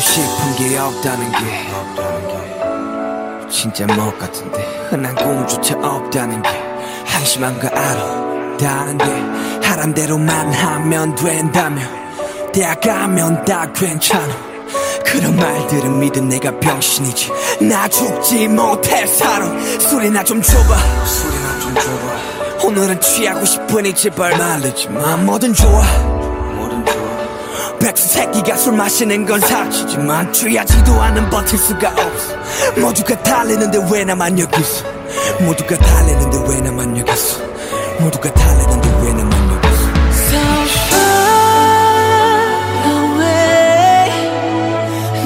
게 없다는 게 진짜 못 같은데 흔한 꿈조차 없다는 게 한심한 거 알아 다른 게 하란대로만 하면 된다며 대학 가면 다 괜찮아. 그런 말들은 믿은 내가 병신이지. 나 죽지 못해 살아 술이나 좀 줘봐. 술이나 좀 줘봐. 오늘은 취하고 싶으니 제발 말리지 마. 뭐든 좋아 백수 새끼가 술 마시는 건 사치지만 취하지도 않은 버틸 수가 없어. 모두가 달리는데 왜 나만 여기 있어 모두가 달리는데 왜 나만 여기 있어 모두가 달리는데 왜 나만 여기 있어 So far away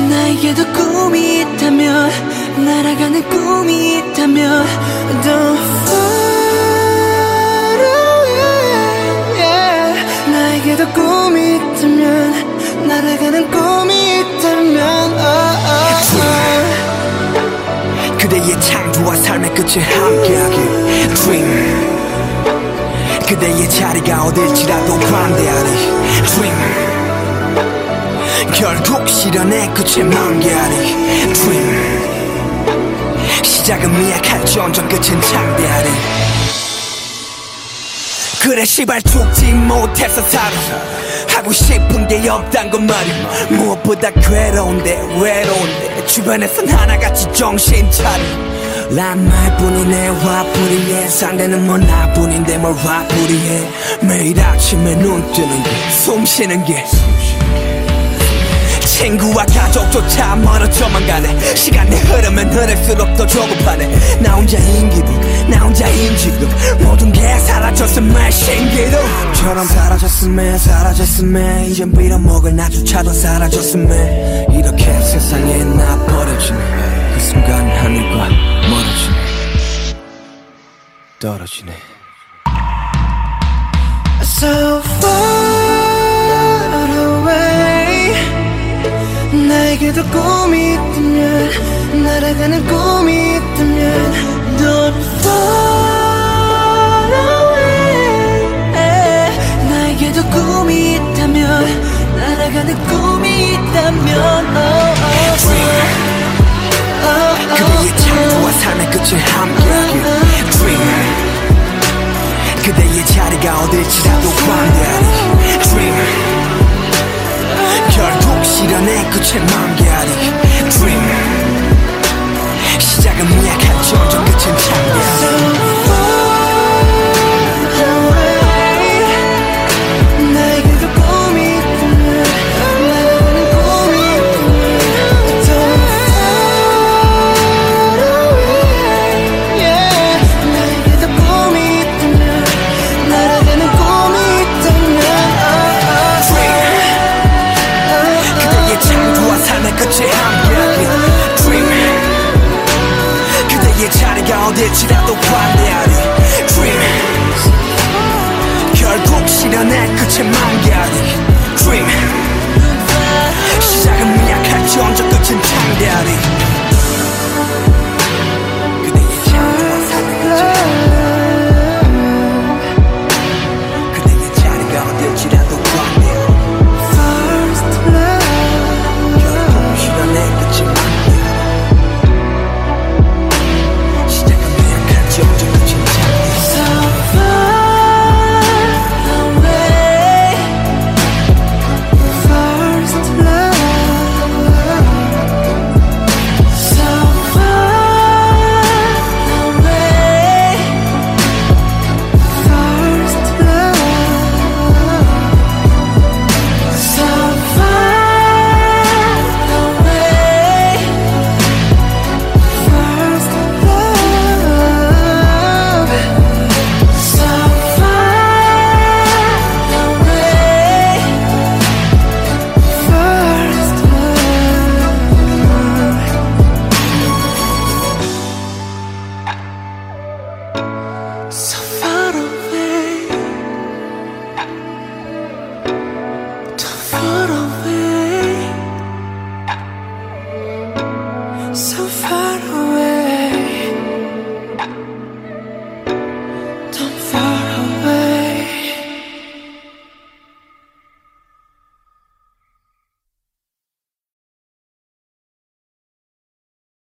나에게도 꿈이 있다면 날아가는 꿈이 있다면 Don't 끝에 함께하길 Dream. 그대의 자리가 어딜지라도 관대하리 Dream. 결국 실현의 끝에 만개하리 Dream. 시작은 미약할지언정 끝은 창대하리. 그래 시발 죽지 못해서 살아 하고 싶은 게 없단 건 말이야. 무엇보다 괴로운데 외로운데. 주변에선 하나같이 정신 차려 난 말뿐이네 화풀이해 상대는 뭐 나뿐인데 뭘 화풀이해. 매일 아침에 눈 뜨는 게숨 쉬는 게. 친구와 가족조차 멀어져만 가네. 시간이 흐르면 흐를수록 더 조급하네. 나 혼자인 기분 나 혼자인 지금 모든 게 사라졌음에 신기루 처럼 사라졌음에 사라졌음에 이젠 빌어먹을 나조차도 사라졌음에. 이렇게 세상에 나 버려지네. 그 순간 하늘 떨어지네 So far away 나에게도 꿈이 있다면 날아가는 꿈이 있다면 Don't far away 나에게도 꿈이 있다면 날아가는 꿈이 있다면 oh, oh, oh. Oh, 그대의 창조와 삶의 끝을 함께 그대의 자리가 어딜지라도 관대하리 Dream 결국 실현의 끝에 만개 빛이라도 관대하리 Dream. 결국 실현의 끝에 만개하리 Dream. 시작은 미약할지언정 끝은 창대하리